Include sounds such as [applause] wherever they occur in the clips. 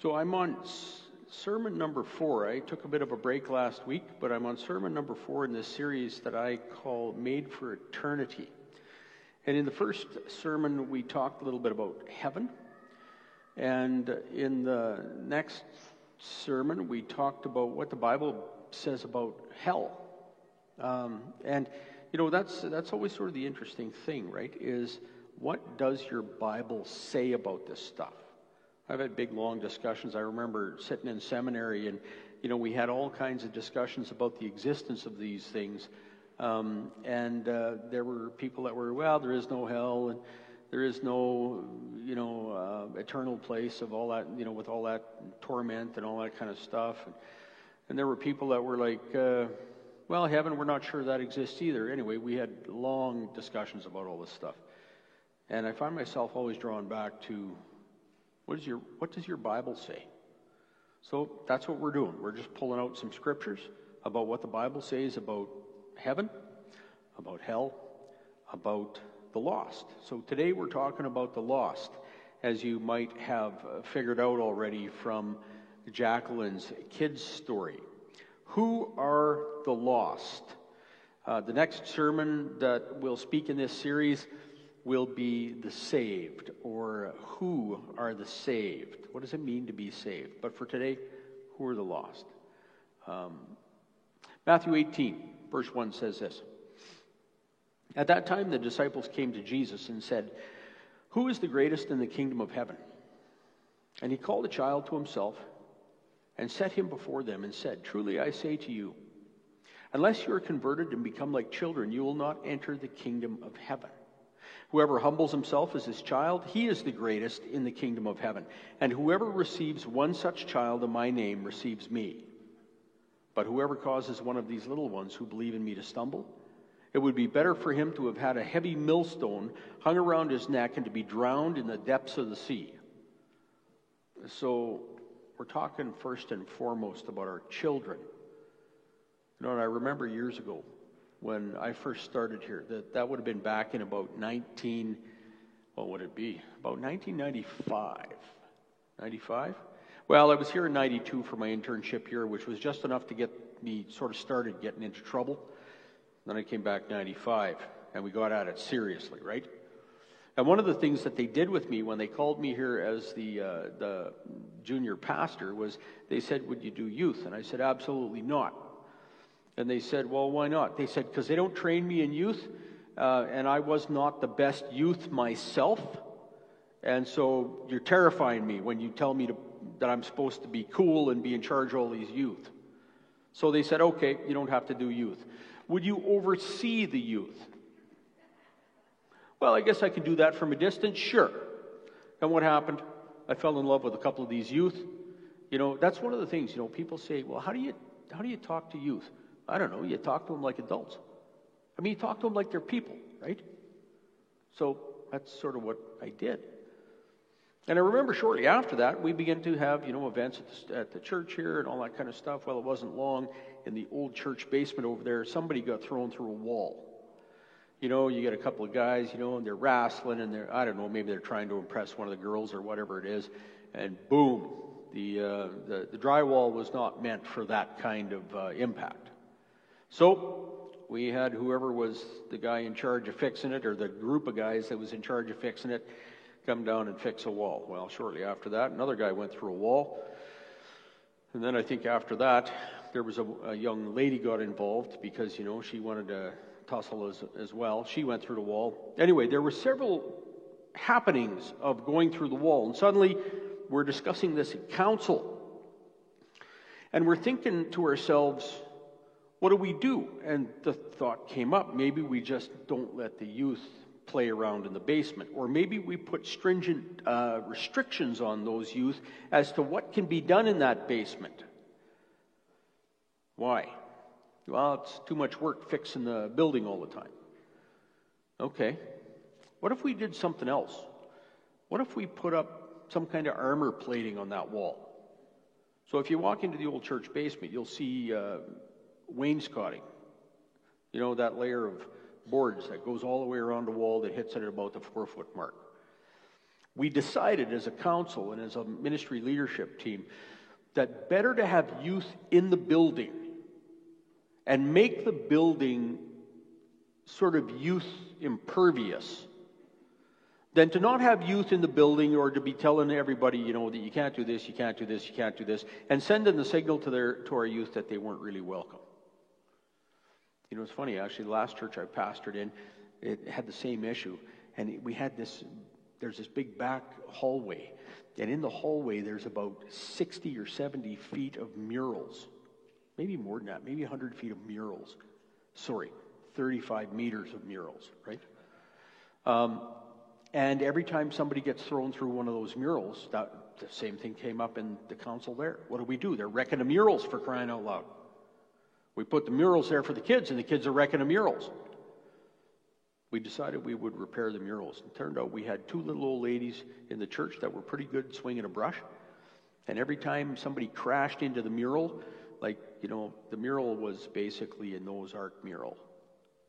So I'm on sermon number four. I took a bit of a break last week, but I'm on sermon number four in this series that I call Made for Eternity. And in the first sermon, we talked a little bit about heaven. And in the next sermon, we talked about what the Bible says about hell. Um, and, you know, that's, that's always sort of the interesting thing, right? Is what does your Bible say about this stuff? I've had big, long discussions. I remember sitting in seminary, and you know, we had all kinds of discussions about the existence of these things. Um, and uh, there were people that were, well, there is no hell, and there is no, you know, uh, eternal place of all that, you know, with all that torment and all that kind of stuff. And, and there were people that were like, uh, well, heaven, we're not sure that exists either. Anyway, we had long discussions about all this stuff. And I find myself always drawn back to what, is your, what does your Bible say? So that's what we're doing. We're just pulling out some scriptures about what the Bible says about heaven, about hell, about the lost. So today we're talking about the lost, as you might have figured out already from Jacqueline's kids' story. Who are the lost? Uh, the next sermon that we'll speak in this series will be the saved, or who are the saved? What does it mean to be saved? But for today, who are the lost? Um, Matthew 18, verse 1 says this At that time, the disciples came to Jesus and said, Who is the greatest in the kingdom of heaven? And he called a child to himself and set him before them and said, Truly I say to you, unless you are converted and become like children, you will not enter the kingdom of heaven. Whoever humbles himself as his child, he is the greatest in the kingdom of heaven. And whoever receives one such child in my name receives me. But whoever causes one of these little ones who believe in me to stumble, it would be better for him to have had a heavy millstone hung around his neck and to be drowned in the depths of the sea. So, we're talking first and foremost about our children. You know, and I remember years ago, when I first started here. That that would have been back in about 19, what would it be? About 1995. 95? Well, I was here in 92 for my internship here, which was just enough to get me sort of started getting into trouble. Then I came back 95, and we got at it seriously, right? And one of the things that they did with me when they called me here as the, uh, the junior pastor was they said, Would you do youth? And I said, Absolutely not. And they said, Well, why not? They said, Because they don't train me in youth, uh, and I was not the best youth myself. And so you're terrifying me when you tell me to, that I'm supposed to be cool and be in charge of all these youth. So they said, Okay, you don't have to do youth. Would you oversee the youth? Well, I guess I could do that from a distance, sure. And what happened? I fell in love with a couple of these youth. You know, that's one of the things, you know, people say, well, how do you, how do you talk to youth? I don't know, you talk to them like adults. I mean, you talk to them like they're people, right? So that's sort of what I did. And I remember shortly after that, we began to have, you know, events at the, at the, church here and all that kind of stuff. Well, it wasn't long in the old church basement over there, somebody got thrown through a wall. You know, you get a couple of guys, you know, and they're wrestling and they're, I don't know, maybe they're trying to impress one of the girls or whatever it is. And boom, the, uh, the, the drywall was not meant for that kind of uh, impact. So we had whoever was the guy in charge of fixing it, or the group of guys that was in charge of fixing it, come down and fix a wall. Well, shortly after that, another guy went through a wall. And then I think after that, there was a, a young lady got involved because, you know, she wanted to tussle as, as well. She went through the wall. Anyway, there were several happenings of going through the wall. And suddenly, we're discussing this in council. And we're thinking to ourselves, what do we do? And the thought came up maybe we just don't let the youth play around in the basement. Or maybe we put stringent uh, restrictions on those youth as to what can be done in that basement. Why? Well, it's too much work fixing the building all the time. Okay. What if we did something else? What if we put up some kind of armor plating on that wall? So if you walk into the old church basement, you'll see uh, wainscoting. You know, that layer of boards that goes all the way around the wall that hits it at about the four foot mark. we decided as a council and as a ministry leadership team that better to have youth in the building and make the building sort of youth impervious than to not have youth in the building or to be telling everybody, you know, that you can't do this, you can't do this, you can't do this, and sending the signal to, their, to our youth that they weren't really welcome. You know, it's funny, actually, the last church I pastored in, it had the same issue. And we had this, there's this big back hallway. And in the hallway, there's about 60 or 70 feet of murals. Maybe more than that, maybe 100 feet of murals. Sorry, 35 meters of murals, right? Um, and every time somebody gets thrown through one of those murals, that, the same thing came up in the council there. What do we do? They're wrecking the murals for crying out loud. We put the murals there for the kids, and the kids are wrecking the murals. We decided we would repair the murals. It turned out we had two little old ladies in the church that were pretty good swinging a brush. And every time somebody crashed into the mural, like, you know, the mural was basically a Noah's Ark mural.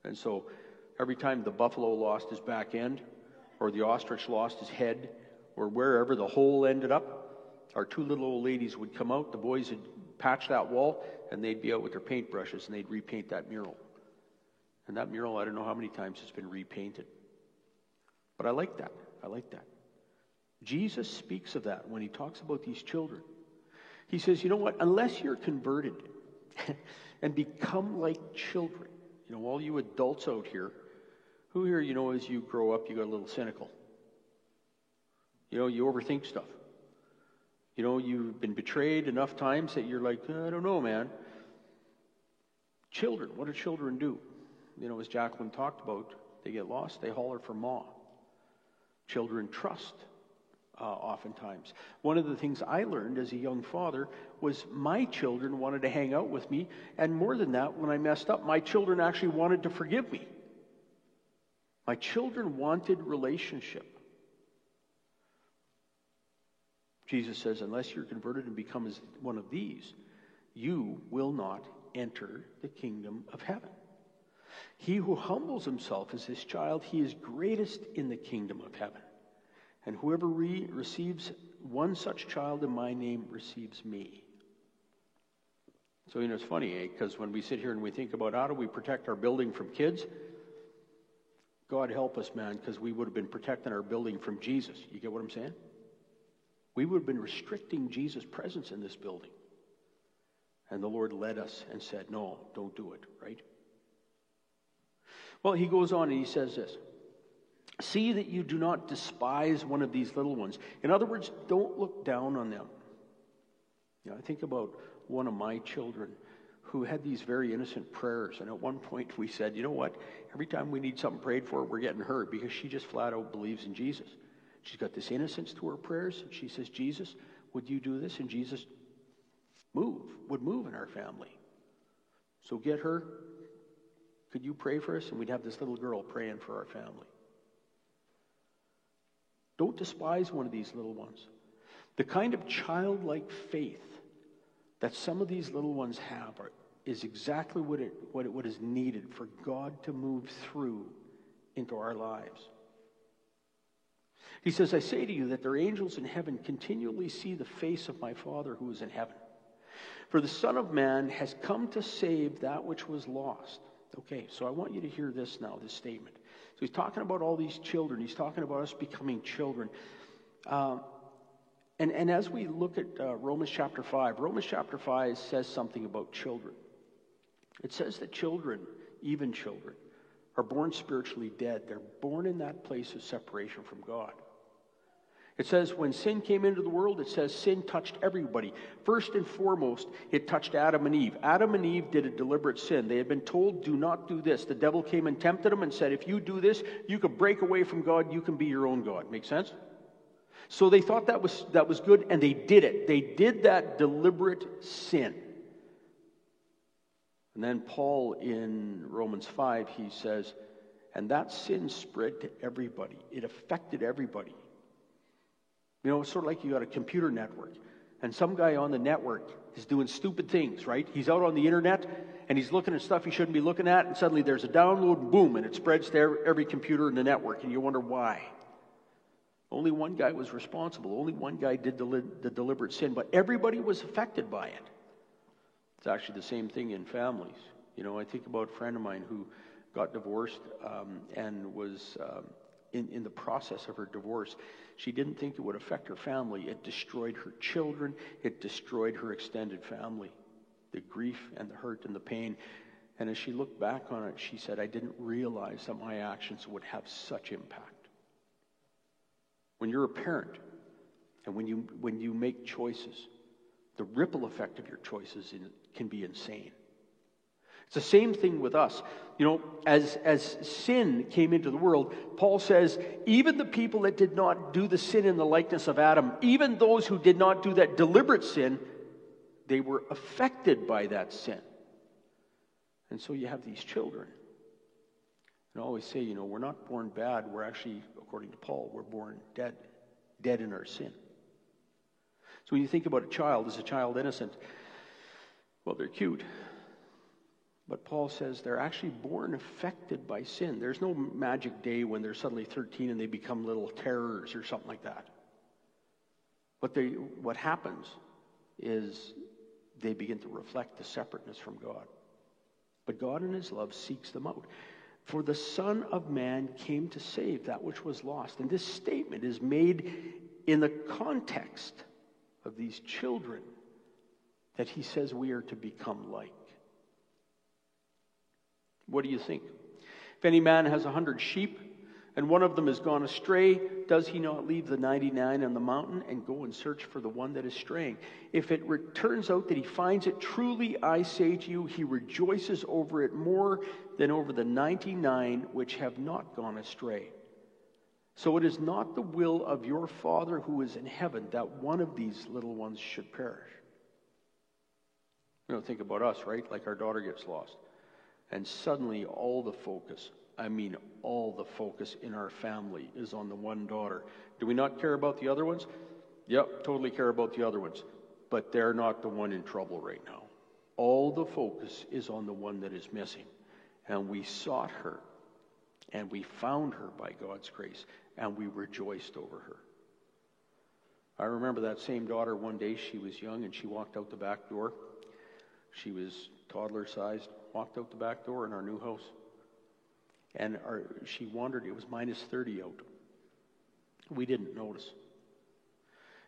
And so every time the buffalo lost his back end, or the ostrich lost his head, or wherever the hole ended up, our two little old ladies would come out. The boys would patch that wall, and they'd be out with their paintbrushes and they'd repaint that mural. And that mural, I don't know how many times it's been repainted. But I like that. I like that. Jesus speaks of that when he talks about these children. He says, you know what? Unless you're converted [laughs] and become like children, you know, all you adults out here, who here, you know, as you grow up, you got a little cynical? You know, you overthink stuff. You know, you've been betrayed enough times that you're like, I don't know, man. Children, what do children do? You know, as Jacqueline talked about, they get lost, they holler for ma. Children trust uh, oftentimes. One of the things I learned as a young father was my children wanted to hang out with me, and more than that, when I messed up, my children actually wanted to forgive me. My children wanted relationship. Jesus says, unless you're converted and become as one of these, you will not enter the kingdom of heaven. He who humbles himself as his child, he is greatest in the kingdom of heaven. And whoever re- receives one such child in my name receives me. So, you know, it's funny, eh? Because when we sit here and we think about how do we protect our building from kids, God help us, man, because we would have been protecting our building from Jesus. You get what I'm saying? We would have been restricting Jesus' presence in this building. And the Lord led us and said, No, don't do it, right? Well, he goes on and he says this See that you do not despise one of these little ones. In other words, don't look down on them. You know, I think about one of my children who had these very innocent prayers. And at one point we said, you know what? Every time we need something prayed for, we're getting hurt because she just flat out believes in Jesus. She's got this innocence to her prayers. She says, Jesus, would you do this? And Jesus move, would move in our family. So get her. Could you pray for us? And we'd have this little girl praying for our family. Don't despise one of these little ones. The kind of childlike faith that some of these little ones have are, is exactly what, it, what, it, what is needed for God to move through into our lives. He says, I say to you that their angels in heaven continually see the face of my Father who is in heaven. For the Son of Man has come to save that which was lost. Okay, so I want you to hear this now, this statement. So he's talking about all these children. He's talking about us becoming children. Um, and, and as we look at uh, Romans chapter 5, Romans chapter 5 says something about children. It says that children, even children, are born spiritually dead. They're born in that place of separation from God. It says when sin came into the world, it says sin touched everybody. First and foremost, it touched Adam and Eve. Adam and Eve did a deliberate sin. They had been told, do not do this. The devil came and tempted them and said, if you do this, you can break away from God, you can be your own God. Make sense? So they thought that was, that was good, and they did it. They did that deliberate sin. And then Paul in Romans 5, he says, and that sin spread to everybody. It affected everybody. You know, it's sort of like you got a computer network, and some guy on the network is doing stupid things, right? He's out on the internet and he's looking at stuff he shouldn't be looking at, and suddenly there's a download, boom, and it spreads to every computer in the network, and you wonder why. Only one guy was responsible. Only one guy did the, the deliberate sin, but everybody was affected by it. It's actually the same thing in families. You know, I think about a friend of mine who got divorced um, and was um, in, in the process of her divorce. She didn't think it would affect her family. It destroyed her children, it destroyed her extended family. The grief and the hurt and the pain. And as she looked back on it, she said, I didn't realize that my actions would have such impact. When you're a parent and when you, when you make choices, the ripple effect of your choices can be insane. It's the same thing with us. You know, as, as sin came into the world, Paul says, even the people that did not do the sin in the likeness of Adam, even those who did not do that deliberate sin, they were affected by that sin. And so you have these children. And I always say, you know, we're not born bad. We're actually, according to Paul, we're born dead, dead in our sin. So when you think about a child, is a child innocent? Well, they're cute. But Paul says they're actually born affected by sin. There's no magic day when they're suddenly 13 and they become little terrors or something like that. What, they, what happens is they begin to reflect the separateness from God. But God in his love seeks them out. For the Son of Man came to save that which was lost. And this statement is made in the context of these children that he says we are to become like. What do you think? If any man has a hundred sheep and one of them has gone astray, does he not leave the 99 on the mountain and go and search for the one that is straying? If it turns out that he finds it, truly I say to you, he rejoices over it more than over the 99 which have not gone astray. So it is not the will of your Father who is in heaven that one of these little ones should perish. You know, think about us, right? Like our daughter gets lost. And suddenly all the focus I mean, all the focus in our family is on the one daughter. Do we not care about the other ones? Yep, totally care about the other ones. But they're not the one in trouble right now. All the focus is on the one that is missing. And we sought her, and we found her by God's grace, and we rejoiced over her. I remember that same daughter one day, she was young, and she walked out the back door. She was toddler sized, walked out the back door in our new house and our, she wandered. It was minus 30 out. We didn't notice.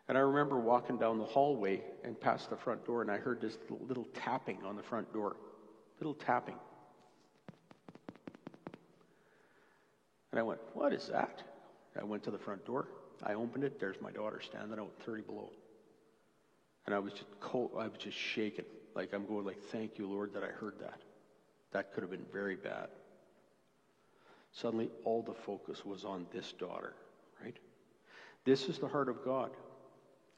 And I remember walking down the hallway and past the front door, and I heard this little, little tapping on the front door. Little tapping. And I went, What is that? I went to the front door. I opened it. There's my daughter standing out 30 below. And I was just cold. I was just shaking. Like I'm going like, thank you, Lord, that I heard that. That could have been very bad. Suddenly, all the focus was on this daughter, right? This is the heart of God.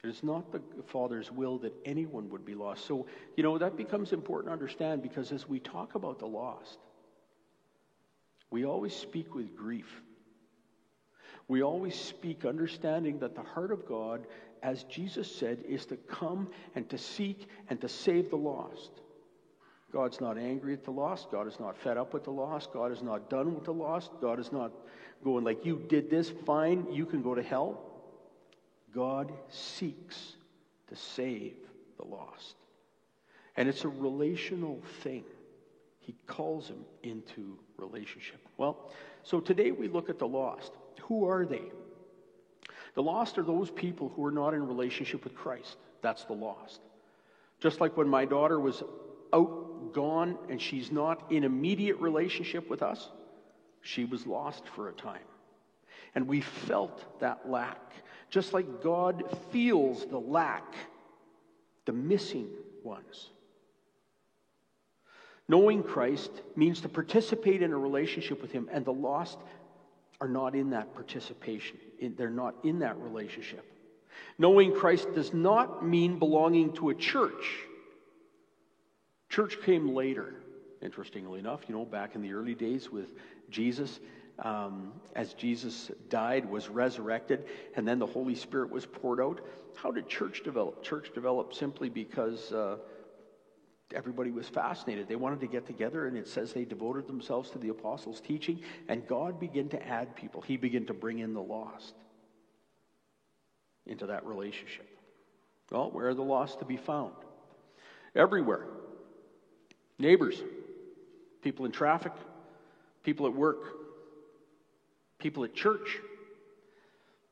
It is not the Father's will that anyone would be lost. So, you know, that becomes important to understand because as we talk about the lost, we always speak with grief. We always speak understanding that the heart of God, as Jesus said, is to come and to seek and to save the lost. God's not angry at the lost. God is not fed up with the lost. God is not done with the lost. God is not going like, you did this, fine, you can go to hell. God seeks to save the lost. And it's a relational thing. He calls them into relationship. Well, so today we look at the lost. Who are they? The lost are those people who are not in relationship with Christ. That's the lost. Just like when my daughter was out, gone, and she's not in immediate relationship with us, she was lost for a time. And we felt that lack. Just like God feels the lack, the missing ones. Knowing Christ means to participate in a relationship with Him, and the lost are not in that participation. They're not in that relationship. Knowing Christ does not mean belonging to a church. Church came later, interestingly enough, you know, back in the early days with Jesus. Um, as Jesus died, was resurrected, and then the Holy Spirit was poured out. How did church develop? Church developed simply because uh, everybody was fascinated. They wanted to get together, and it says they devoted themselves to the apostles' teaching, and God began to add people. He began to bring in the lost. into that relationship? Well, where are the lost to be found? Everywhere. Neighbors, people in traffic, people at work, people at church.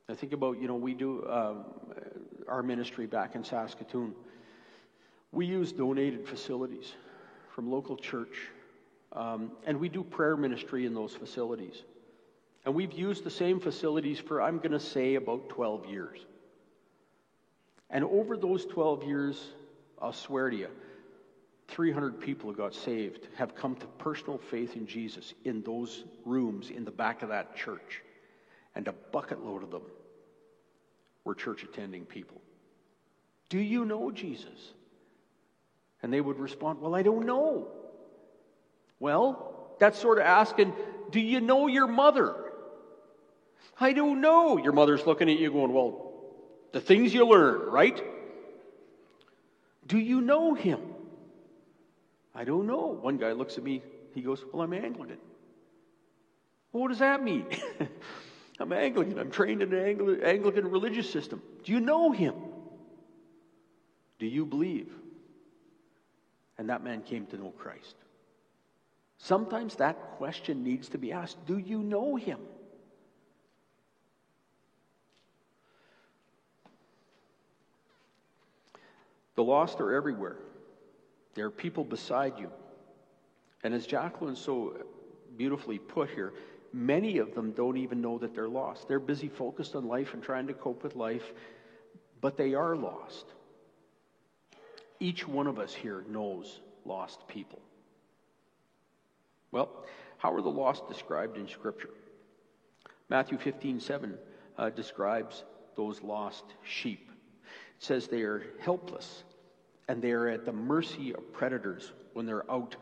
I think about, you know, we do um, our ministry back in Saskatoon. We use donated facilities from local church, um, and we do prayer ministry in those facilities. And we've used the same facilities for, I'm going to say, about 12 years. And over those 12 years, I'll swear to you, 300 people who got saved have come to personal faith in Jesus in those rooms in the back of that church. And a bucket load of them were church attending people. Do you know Jesus? And they would respond, Well, I don't know. Well, that's sort of asking, Do you know your mother? I don't know. Your mother's looking at you going, Well, the things you learn, right? Do you know him? I don't know. One guy looks at me, he goes, Well, I'm Anglican. Well, what does that mean? [laughs] I'm Anglican. I'm trained in an Anglican religious system. Do you know him? Do you believe? And that man came to know Christ. Sometimes that question needs to be asked Do you know him? The lost are everywhere. There are people beside you. And as Jacqueline so beautifully put here, many of them don't even know that they're lost. They're busy focused on life and trying to cope with life, but they are lost. Each one of us here knows lost people. Well, how are the lost described in Scripture? Matthew 15 7 uh, describes those lost sheep. It says they are helpless and they are at the mercy of predators when they're out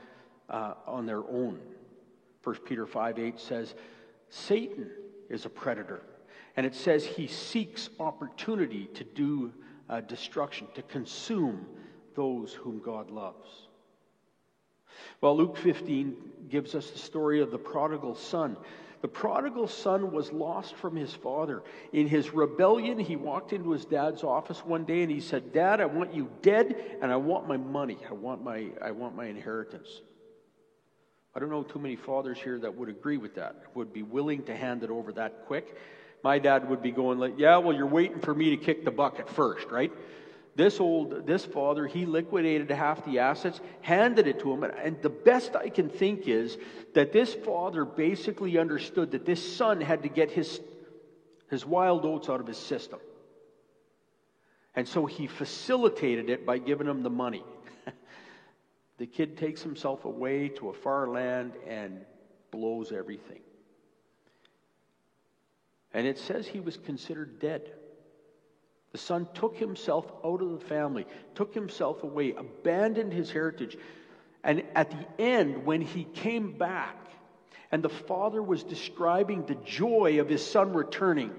uh, on their own. 1 Peter 5 8 says, Satan is a predator. And it says he seeks opportunity to do uh, destruction, to consume those whom God loves. Well, Luke 15 gives us the story of the prodigal son. The prodigal son was lost from his father. In his rebellion, he walked into his dad's office one day and he said, Dad, I want you dead and I want my money. I want my, I want my inheritance. I don't know too many fathers here that would agree with that, would be willing to hand it over that quick. My dad would be going like, yeah, well, you're waiting for me to kick the bucket first, right? This old, this father, he liquidated half the assets, handed it to him. And the best I can think is that this father basically understood that this son had to get his, his wild oats out of his system. And so he facilitated it by giving him the money. [laughs] the kid takes himself away to a far land and blows everything. And it says he was considered dead. The son took himself out of the family, took himself away, abandoned his heritage. And at the end, when he came back, and the father was describing the joy of his son returning,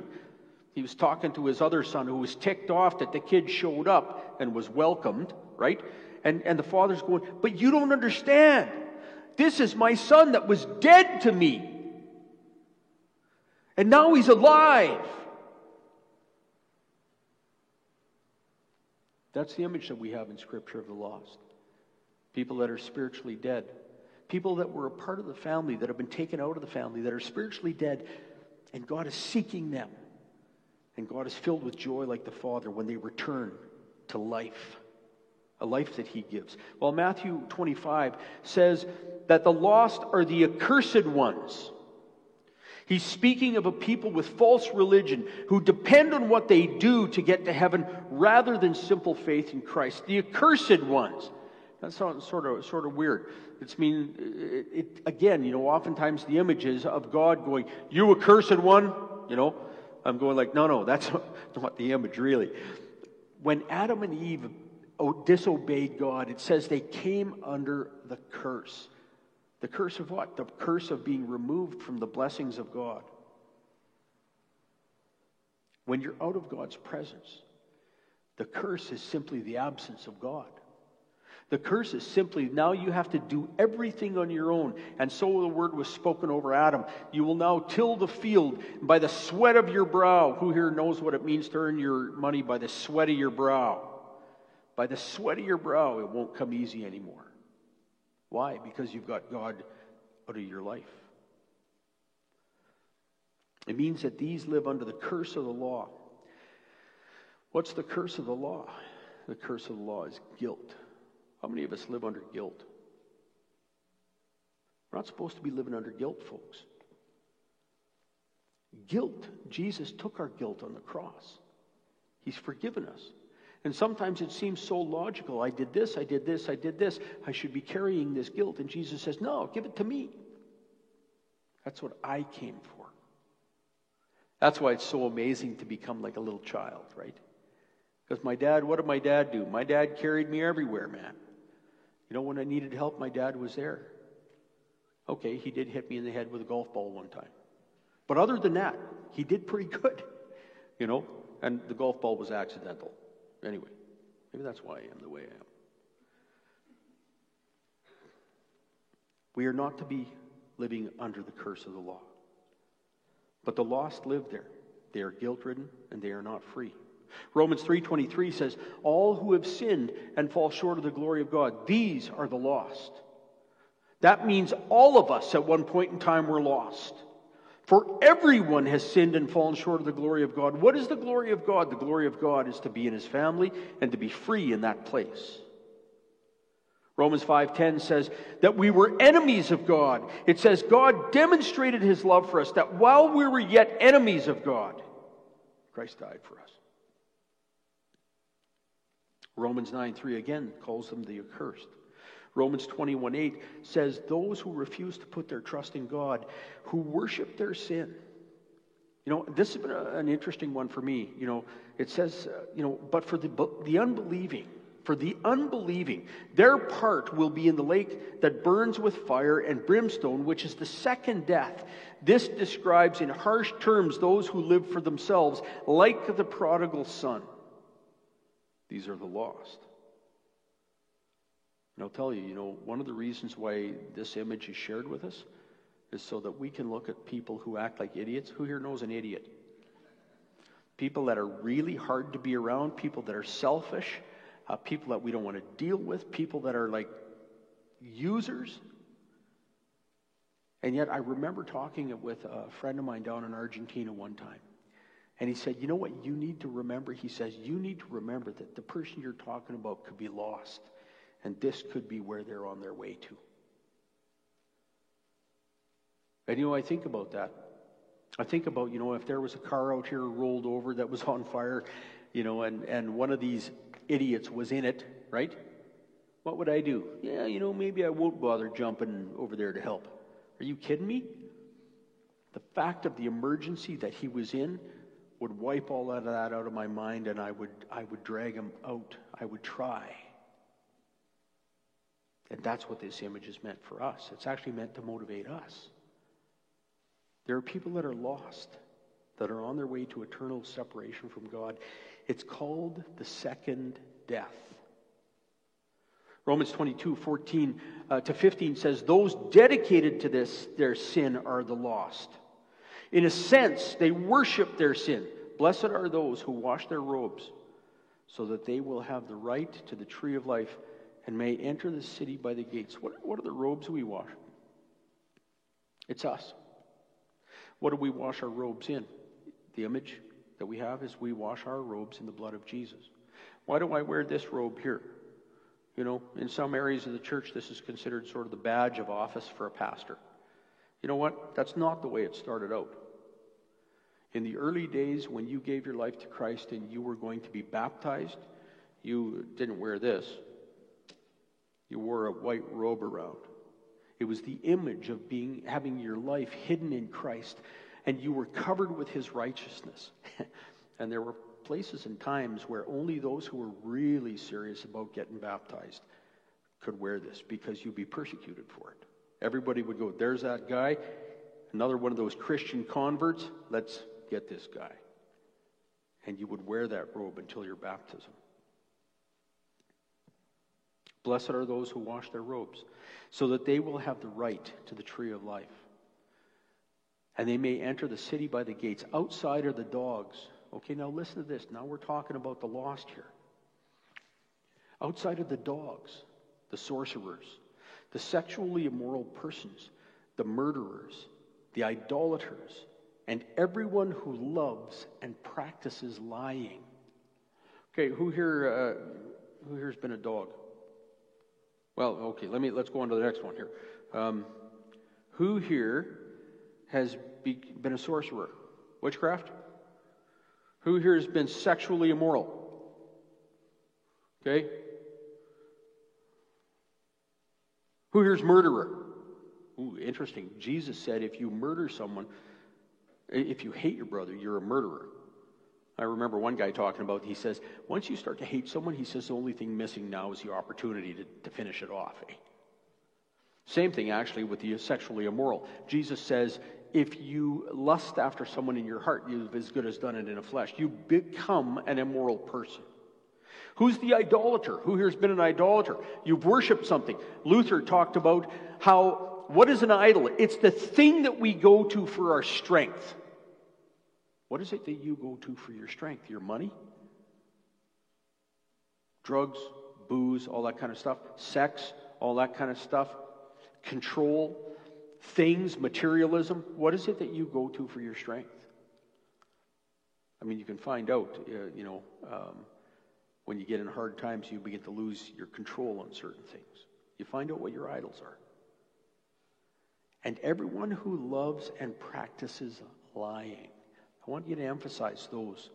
he was talking to his other son who was ticked off that the kid showed up and was welcomed, right? And, and the father's going, But you don't understand. This is my son that was dead to me. And now he's alive. That's the image that we have in Scripture of the lost. People that are spiritually dead. People that were a part of the family, that have been taken out of the family, that are spiritually dead, and God is seeking them. And God is filled with joy like the Father when they return to life, a life that He gives. Well, Matthew 25 says that the lost are the accursed ones. He's speaking of a people with false religion who depend on what they do to get to heaven rather than simple faith in Christ. The accursed ones. That sounds sort of, sort of weird. It's mean, it, it, again, you know, oftentimes the images of God going, you accursed one, you know, I'm going like, no, no, that's [laughs] not the image really. When Adam and Eve disobeyed God, it says they came under the curse. The curse of what? The curse of being removed from the blessings of God. When you're out of God's presence, the curse is simply the absence of God. The curse is simply now you have to do everything on your own. And so the word was spoken over Adam. You will now till the field by the sweat of your brow. Who here knows what it means to earn your money by the sweat of your brow? By the sweat of your brow, it won't come easy anymore. Why? Because you've got God out of your life. It means that these live under the curse of the law. What's the curse of the law? The curse of the law is guilt. How many of us live under guilt? We're not supposed to be living under guilt, folks. Guilt, Jesus took our guilt on the cross. He's forgiven us. And sometimes it seems so logical. I did this, I did this, I did this. I should be carrying this guilt. And Jesus says, No, give it to me. That's what I came for. That's why it's so amazing to become like a little child, right? Because my dad, what did my dad do? My dad carried me everywhere, man. You know, when I needed help, my dad was there. Okay, he did hit me in the head with a golf ball one time. But other than that, he did pretty [laughs] good. You know, and the golf ball was accidental. Anyway, maybe that's why I am the way I am. We are not to be living under the curse of the law. But the lost live there. They are guilt-ridden and they are not free. Romans 3:23 says, "All who have sinned and fall short of the glory of God, these are the lost." That means all of us at one point in time were lost. For everyone has sinned and fallen short of the glory of God. What is the glory of God? The glory of God is to be in his family and to be free in that place. Romans 5:10 says that we were enemies of God. It says God demonstrated his love for us that while we were yet enemies of God, Christ died for us. Romans 9 3 again calls them the accursed. Romans 21 8 says, Those who refuse to put their trust in God, who worship their sin. You know, this has been a, an interesting one for me. You know, it says, uh, you know, but for the, the unbelieving, for the unbelieving, their part will be in the lake that burns with fire and brimstone, which is the second death. This describes in harsh terms those who live for themselves, like the prodigal son. These are the lost. And I'll tell you, you know, one of the reasons why this image is shared with us is so that we can look at people who act like idiots. Who here knows an idiot? People that are really hard to be around, people that are selfish, uh, people that we don't want to deal with, people that are like users. And yet, I remember talking with a friend of mine down in Argentina one time. And he said, You know what you need to remember? He says, You need to remember that the person you're talking about could be lost, and this could be where they're on their way to. And you know, I think about that. I think about, you know, if there was a car out here rolled over that was [laughs] on fire, you know, and, and one of these idiots was in it, right? What would I do? Yeah, you know, maybe I won't bother jumping over there to help. Are you kidding me? The fact of the emergency that he was in would wipe all of that out of my mind and I would, I would drag him out. I would try. And that's what this image is meant for us. It's actually meant to motivate us. There are people that are lost, that are on their way to eternal separation from God. It's called the second death. Romans 22, 14 uh, to 15 says, Those dedicated to this, their sin, are the lost. In a sense, they worship their sin. Blessed are those who wash their robes, so that they will have the right to the tree of life and may enter the city by the gates. What, what are the robes we wash? It's us. What do we wash our robes in? The image that we have is we wash our robes in the blood of Jesus. Why do I wear this robe here? You know, in some areas of the church, this is considered sort of the badge of office for a pastor. You know what? That's not the way it started out. In the early days when you gave your life to Christ and you were going to be baptized, you didn't wear this. You wore a white robe around. It was the image of being having your life hidden in Christ and you were covered with his righteousness. [laughs] and there were places and times where only those who were really serious about getting baptized could wear this because you'd be persecuted for it. Everybody would go, There's that guy, another one of those Christian converts. Let's get this guy. And you would wear that robe until your baptism. Blessed are those who wash their robes, so that they will have the right to the tree of life. And they may enter the city by the gates. Outside are the dogs. Okay, now listen to this. Now we're talking about the lost here. Outside are the dogs, the sorcerers, the sexually immoral persons, the murderers, the idolaters, and everyone who loves and practices lying. Okay, who here, uh, who here's been a dog? Well, okay, let me let's go on to the next one here. Um, who here has be, been a sorcerer? Witchcraft? Who here has been sexually immoral? Okay. Who here's murderer? Ooh, interesting. Jesus said if you murder someone, if you hate your brother, you're a murderer. I remember one guy talking about, he says, once you start to hate someone, he says the only thing missing now is the opportunity to, to finish it off. Eh? Same thing actually with the sexually immoral. Jesus says, if you lust after someone in your heart, you've as good as done it in the flesh. You become an immoral person. Who's the idolater? Who here's been an idolater? You've worshiped something. Luther talked about how, what is an idol? It's the thing that we go to for our strength. What is it that you go to for your strength? Your money? Drugs, booze, all that kind of stuff, sex, all that kind of stuff, control, things, materialism. What is it that you go to for your strength? I mean, you can find out, uh, you know, um, when you get in hard times, you begin to lose your control on certain things. You find out what your idols are. And everyone who loves and practices lying I want you to emphasize those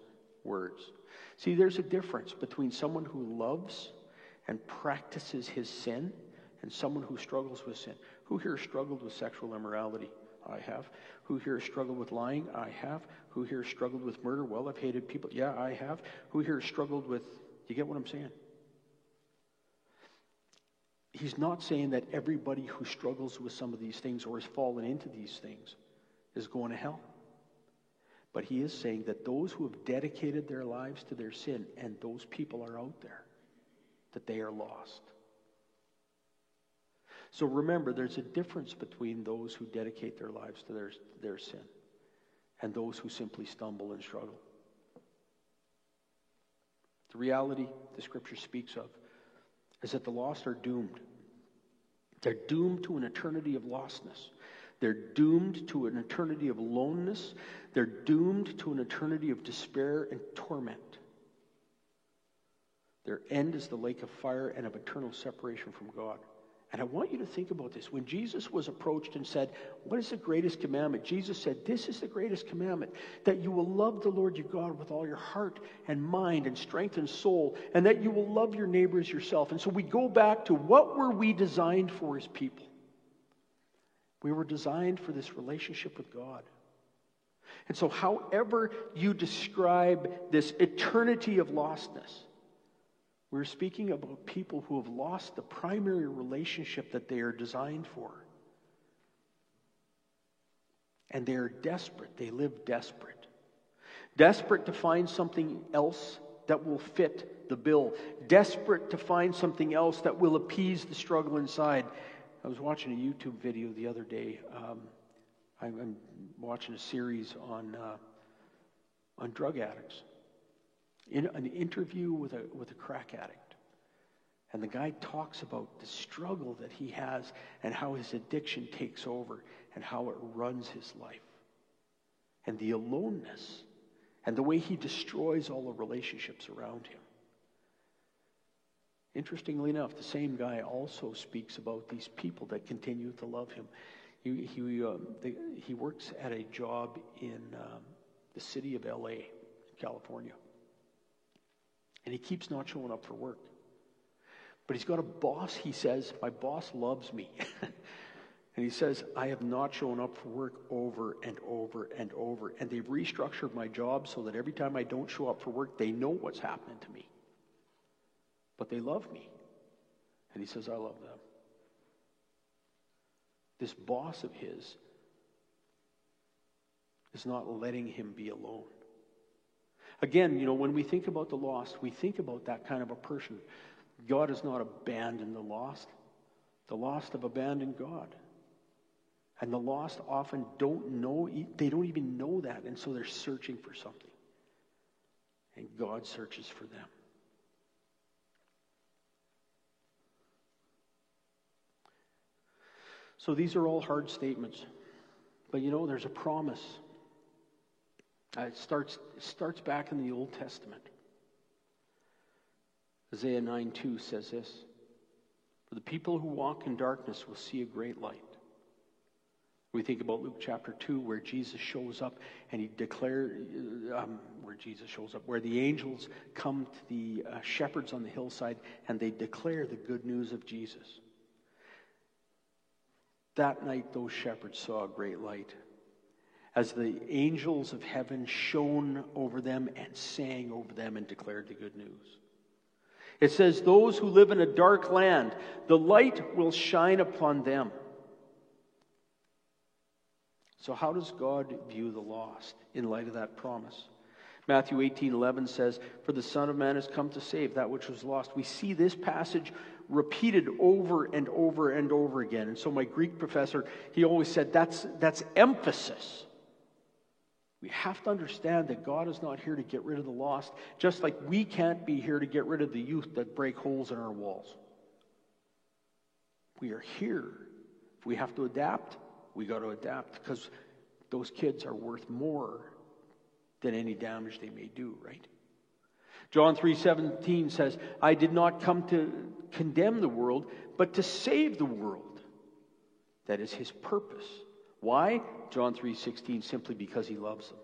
words. See, there's a difference between someone who loves and practices his sin and someone who struggles with sin. Who here struggled with sexual immorality? I have. Who here struggled with lying? I have. Who here struggled with murder? Well, I've hated people. Yeah, I have. Who here struggled with. You get what I'm saying? He's not saying that everybody who struggles with some of these things or has fallen into these things is going to hell. But he is saying that those who have dedicated their lives to their sin, and those people are out there, that they are lost. So remember, there's a difference between those who dedicate their lives to their, their sin and those who simply stumble and struggle. The reality the scripture speaks of is that the lost are doomed. They're doomed to an eternity of lostness. They're doomed to an eternity of loneliness. They're doomed to an eternity of despair and torment. Their end is the lake of fire and of eternal separation from God. And I want you to think about this. When Jesus was approached and said, What is the greatest commandment? Jesus said, This is the greatest commandment that you will love the Lord your God with all your heart and mind and strength and soul, and that you will love your neighbors yourself. And so we go back to what were we designed for as people? We were designed for this relationship with God. And so, however you describe this eternity of lostness, we're speaking about people who have lost the primary relationship that they are designed for. And they are desperate. They live desperate. Desperate to find something else that will fit the bill. Desperate to find something else that will appease the struggle inside. I was watching a YouTube video the other day. Um, I'm, watching a series on uh, on drug addicts. In an interview with a with a crack addict, and the guy talks about the struggle that he has and how his addiction takes over and how it runs his life, and the aloneness, and the way he destroys all the relationships around him. Interestingly enough, the same guy also speaks about these people that continue to love him. He, he, um, the, he works at a job in um, the city of LA, California. And he keeps not showing up for work. But he's got a boss, he says, My boss loves me. [laughs] and he says, I have not shown up for work over and over and over. And they've restructured my job so that every time I don't show up for work, they know what's happening to me but they love me. And he says, I love them. This boss of his is not letting him be alone. Again, you know, when we think about the lost, we think about that kind of a person. God has not abandoned the lost. The lost have abandoned God. And the lost often don't know, they don't even know that, and so they're searching for something. And God searches for them. So these are all hard statements. But you know, there's a promise. Uh, it, starts, it starts back in the Old Testament. Isaiah 9 2 says this For the people who walk in darkness will see a great light. We think about Luke chapter 2, where Jesus shows up and he declares, um, where Jesus shows up, where the angels come to the uh, shepherds on the hillside and they declare the good news of Jesus. That night, those shepherds saw a great light as the angels of heaven shone over them and sang over them and declared the good news. It says, Those who live in a dark land, the light will shine upon them. So, how does God view the lost in light of that promise? Matthew 18 11 says, For the Son of Man has come to save that which was lost. We see this passage repeated over and over and over again. And so, my Greek professor, he always said, That's, that's emphasis. We have to understand that God is not here to get rid of the lost, just like we can't be here to get rid of the youth that break holes in our walls. We are here. If we have to adapt, we got to adapt because those kids are worth more than any damage they may do, right? John 3:17 says, "I did not come to condemn the world, but to save the world." That is his purpose. Why? John 3:16 simply because he loves them.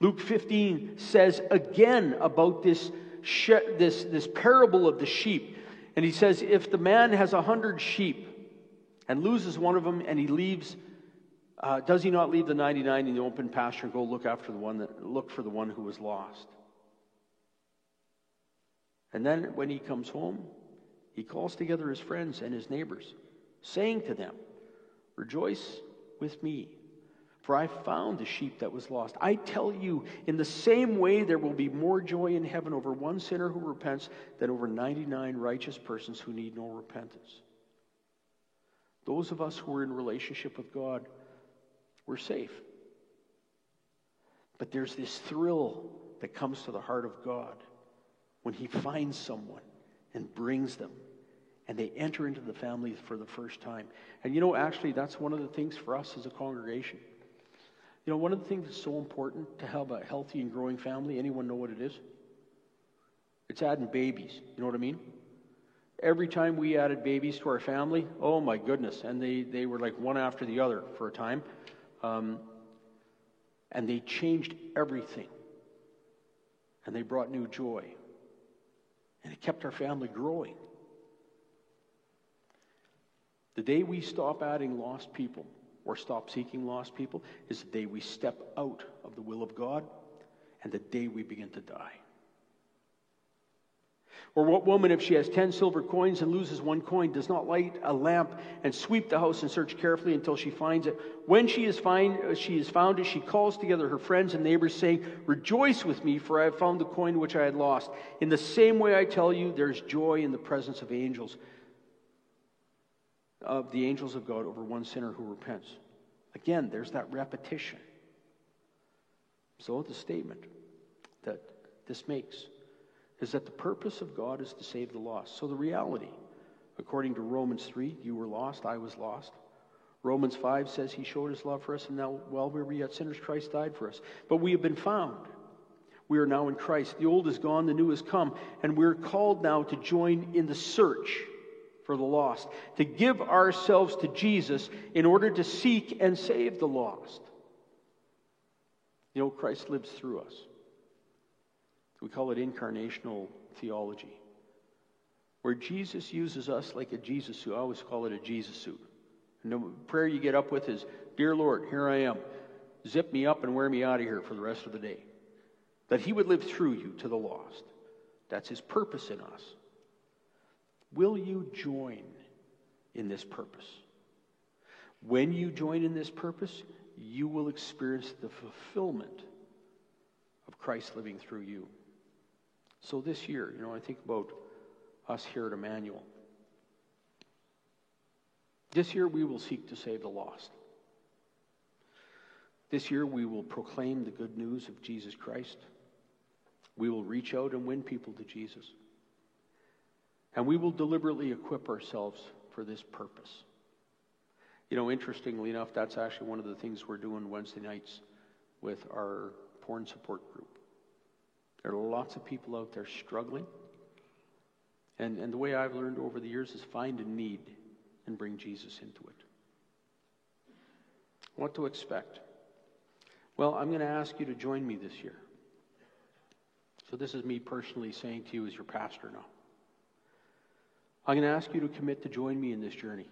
Luke 15 says again about this, this, this parable of the sheep. And he says, if the man has a hundred sheep and loses one of them and he leaves uh, does he not leave the 99 in the open pasture and go look after the one that look for the one who was lost and then when he comes home he calls together his friends and his neighbors saying to them rejoice with me for I found the sheep that was lost. I tell you, in the same way, there will be more joy in heaven over one sinner who repents than over 99 righteous persons who need no repentance. Those of us who are in relationship with God, we're safe. But there's this thrill that comes to the heart of God when He finds someone and brings them and they enter into the family for the first time. And you know, actually, that's one of the things for us as a congregation. You know, one of the things that's so important to have a healthy and growing family, anyone know what it is? It's adding babies. You know what I mean? every time we added babies to our family, oh my goodness, and they, they were like one after the other for a time. Um, and they changed everything. And they brought new joy. And it kept our family growing. The day we stop adding lost people or stop seeking lost people is the day we step out of the will of God and the day we begin to die. Or what woman, if she has ten silver coins and loses one coin, does not light a lamp and sweep the house and search carefully until she finds it? When she is, find, uh, she is found it, she calls together her friends and neighbors, saying, Rejoice with me, for I have found the coin which I had lost. In the same way, I tell you, there's joy in the presence of angels, of the angels of God over one sinner who repents. Again, there's that repetition. So, the statement that this makes is that the purpose of God is to save the lost. So the reality, according to Romans 3, you were lost, I was lost. Romans 5 says he showed his love for us, and now while we were yet sinners, Christ died for us. But we have been found. We are now in Christ. The old is gone, the new has come, and we're called now to join in the search for the lost, to give ourselves to Jesus in order to seek and save the lost. You know, Christ lives through us. We call it incarnational theology, where Jesus uses us like a Jesus suit. I always call it a Jesus suit. And the prayer you get up with is, Dear Lord, here I am. Zip me up and wear me out of here for the rest of the day. That He would live through you to the lost. That's His purpose in us. Will you join in this purpose? When you join in this purpose, you will experience the fulfillment of Christ living through you. So this year, you know, I think about us here at Emmanuel. This year we will seek to save the lost. This year we will proclaim the good news of Jesus Christ. We will reach out and win people to Jesus. And we will deliberately equip ourselves for this purpose. You know, interestingly enough, that's actually one of the things we're doing Wednesday nights with our porn support group. There are lots of people out there struggling. And, and the way I've learned over the years is find a need and bring Jesus into it. What to expect? Well, I'm going to ask you to join me this year. So, this is me personally saying to you as your pastor now. I'm going to ask you to commit to join me in this journey.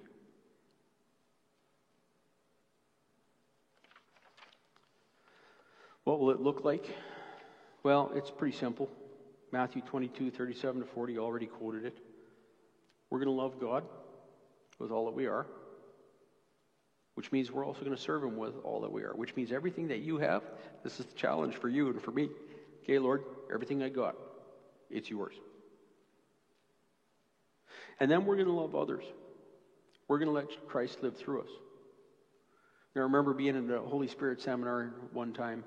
What will it look like? Well, it's pretty simple. Matthew 22, 37 to 40, already quoted it. We're going to love God with all that we are, which means we're also going to serve Him with all that we are, which means everything that you have, this is the challenge for you and for me. Okay, Lord, everything I got, it's yours. And then we're going to love others. We're going to let Christ live through us. I remember being in the Holy Spirit seminar one time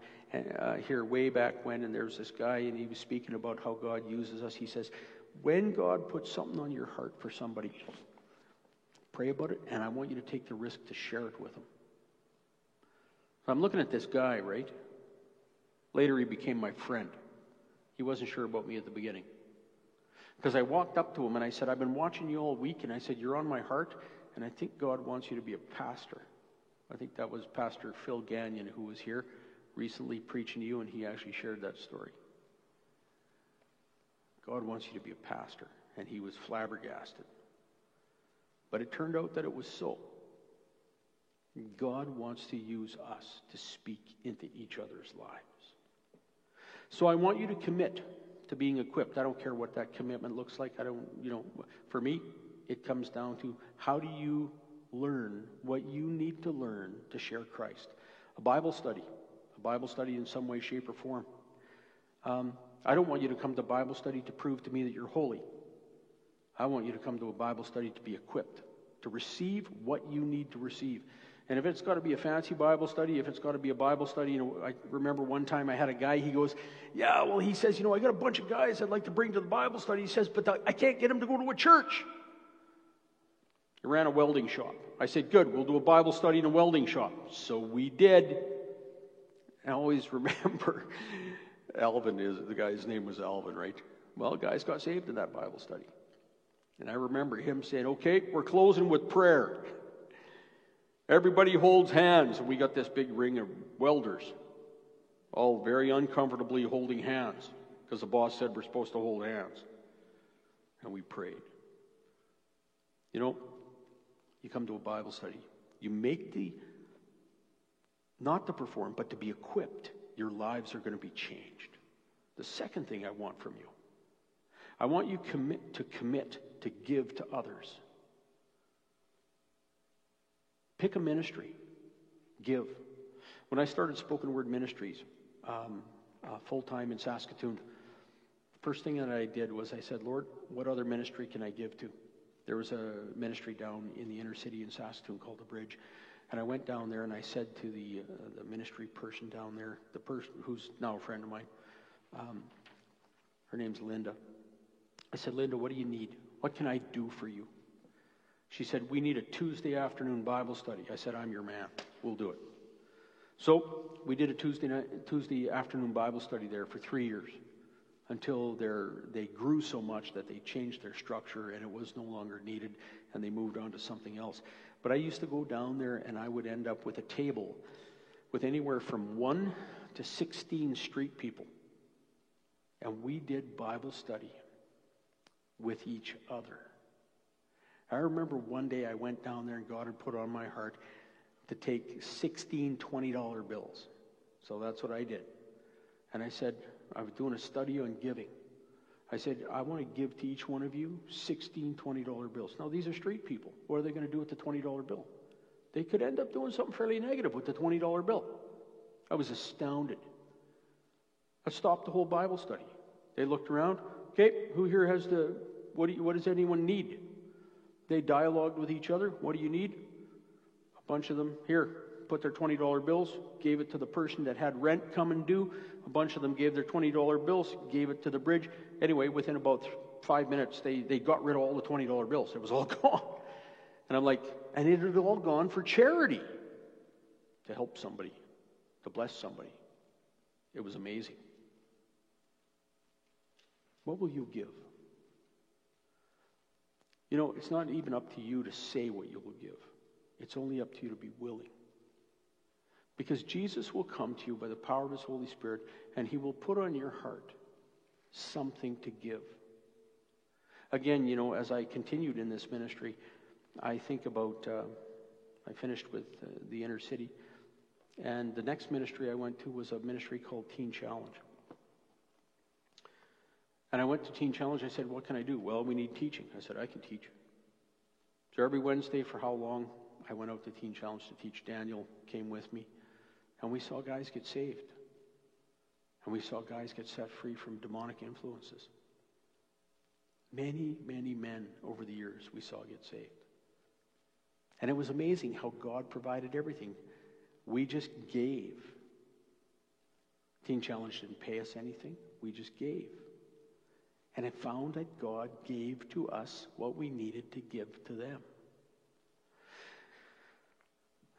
uh, here way back when, and there was this guy, and he was speaking about how God uses us. He says, When God puts something on your heart for somebody, pray about it, and I want you to take the risk to share it with them. So I'm looking at this guy, right? Later, he became my friend. He wasn't sure about me at the beginning. Because I walked up to him and I said, I've been watching you all week, and I said, You're on my heart, and I think God wants you to be a pastor. I think that was Pastor Phil Gagnon who was here recently preaching to you, and he actually shared that story. God wants you to be a pastor, and he was flabbergasted. But it turned out that it was so. God wants to use us to speak into each other's lives. So I want you to commit to being equipped. I don't care what that commitment looks like. I don't, you know, for me, it comes down to how do you learn what you need to learn to share Christ. A Bible study, a Bible study in some way, shape, or form. Um, I don't want you to come to Bible study to prove to me that you're holy. I want you to come to a Bible study to be equipped, to receive what you need to receive. And if it's got to be a fancy Bible study, if it's got to be a Bible study, you know, I remember one time I had a guy, he goes, Yeah, well, he says, you know, I got a bunch of guys I'd like to bring to the Bible study. He says, but I can't get them to go to a church. He ran a welding shop. I said, Good, we'll do a Bible study in a welding shop. So we did. I always [laughs] remember Alvin is the guy's name was Alvin, right? Well, guys got saved in that Bible study. And I remember him saying, Okay, we're closing with prayer. Everybody holds hands. And we got this big ring of welders, all very uncomfortably holding hands because the boss said we're supposed to hold hands. And we prayed. You know, you come to a Bible study. You make the, not to perform, but to be equipped. Your lives are going to be changed. The second thing I want from you, I want you commit to commit to give to others. Pick a ministry, give. When I started Spoken Word Ministries um, uh, full time in Saskatoon, first thing that I did was I said, Lord, what other ministry can I give to? There was a ministry down in the inner city in Saskatoon called The Bridge. And I went down there and I said to the, uh, the ministry person down there, the person who's now a friend of mine, um, her name's Linda. I said, Linda, what do you need? What can I do for you? She said, We need a Tuesday afternoon Bible study. I said, I'm your man. We'll do it. So we did a Tuesday, night, Tuesday afternoon Bible study there for three years until they grew so much that they changed their structure and it was no longer needed and they moved on to something else. But I used to go down there and I would end up with a table with anywhere from one to 16 street people. And we did Bible study with each other. I remember one day I went down there and God had put on my heart to take 16 $20 bills. So that's what I did. And I said, I was doing a study on giving. I said, I want to give to each one of you 16 $20 bills. Now, these are street people. What are they going to do with the $20 bill? They could end up doing something fairly negative with the $20 bill. I was astounded. I stopped the whole Bible study. They looked around. Okay, who here has the what, do you, what does anyone need? They dialogued with each other. What do you need? A bunch of them here put their $20 bills, gave it to the person that had rent come and due. A bunch of them gave their $20 bills, gave it to the bridge. Anyway, within about five minutes, they, they got rid of all the $20 bills. It was all [laughs] gone. And I'm like, and it had all gone for charity to help somebody, to bless somebody. It was amazing. What will you give? You know, it's not even up to you to say what you will give. It's only up to you to be willing. Because Jesus will come to you by the power of his Holy Spirit and he will put on your heart something to give. Again, you know, as I continued in this ministry, I think about, uh, I finished with uh, the inner city, and the next ministry I went to was a ministry called Teen Challenge. And I went to Teen Challenge. I said, What can I do? Well, we need teaching. I said, I can teach. So every Wednesday for how long? I went out to Teen Challenge to teach. Daniel came with me. And we saw guys get saved. And we saw guys get set free from demonic influences. Many, many men over the years we saw get saved. And it was amazing how God provided everything. We just gave. Teen Challenge didn't pay us anything, we just gave. And I found that God gave to us what we needed to give to them.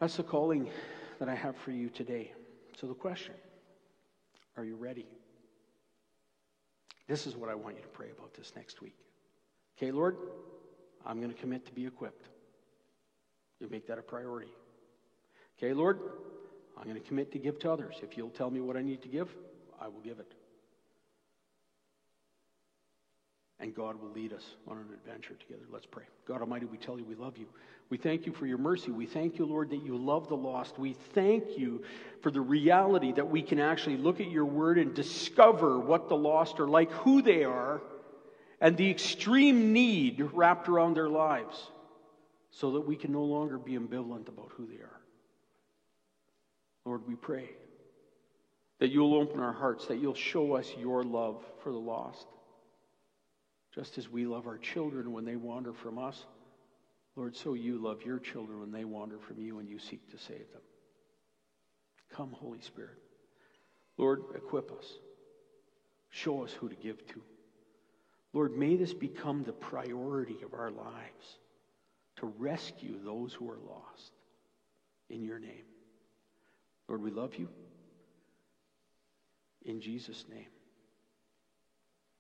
That's the calling that I have for you today. So, the question are you ready? This is what I want you to pray about this next week. Okay, Lord, I'm going to commit to be equipped. You make that a priority. Okay, Lord, I'm going to commit to give to others. If you'll tell me what I need to give, I will give it. And God will lead us on an adventure together. Let's pray. God Almighty, we tell you we love you. We thank you for your mercy. We thank you, Lord, that you love the lost. We thank you for the reality that we can actually look at your word and discover what the lost are like, who they are, and the extreme need wrapped around their lives so that we can no longer be ambivalent about who they are. Lord, we pray that you'll open our hearts, that you'll show us your love for the lost just as we love our children when they wander from us, Lord, so you love your children when they wander from you and you seek to save them. Come, Holy Spirit. Lord, equip us. Show us who to give to. Lord, may this become the priority of our lives to rescue those who are lost in your name. Lord, we love you. In Jesus' name.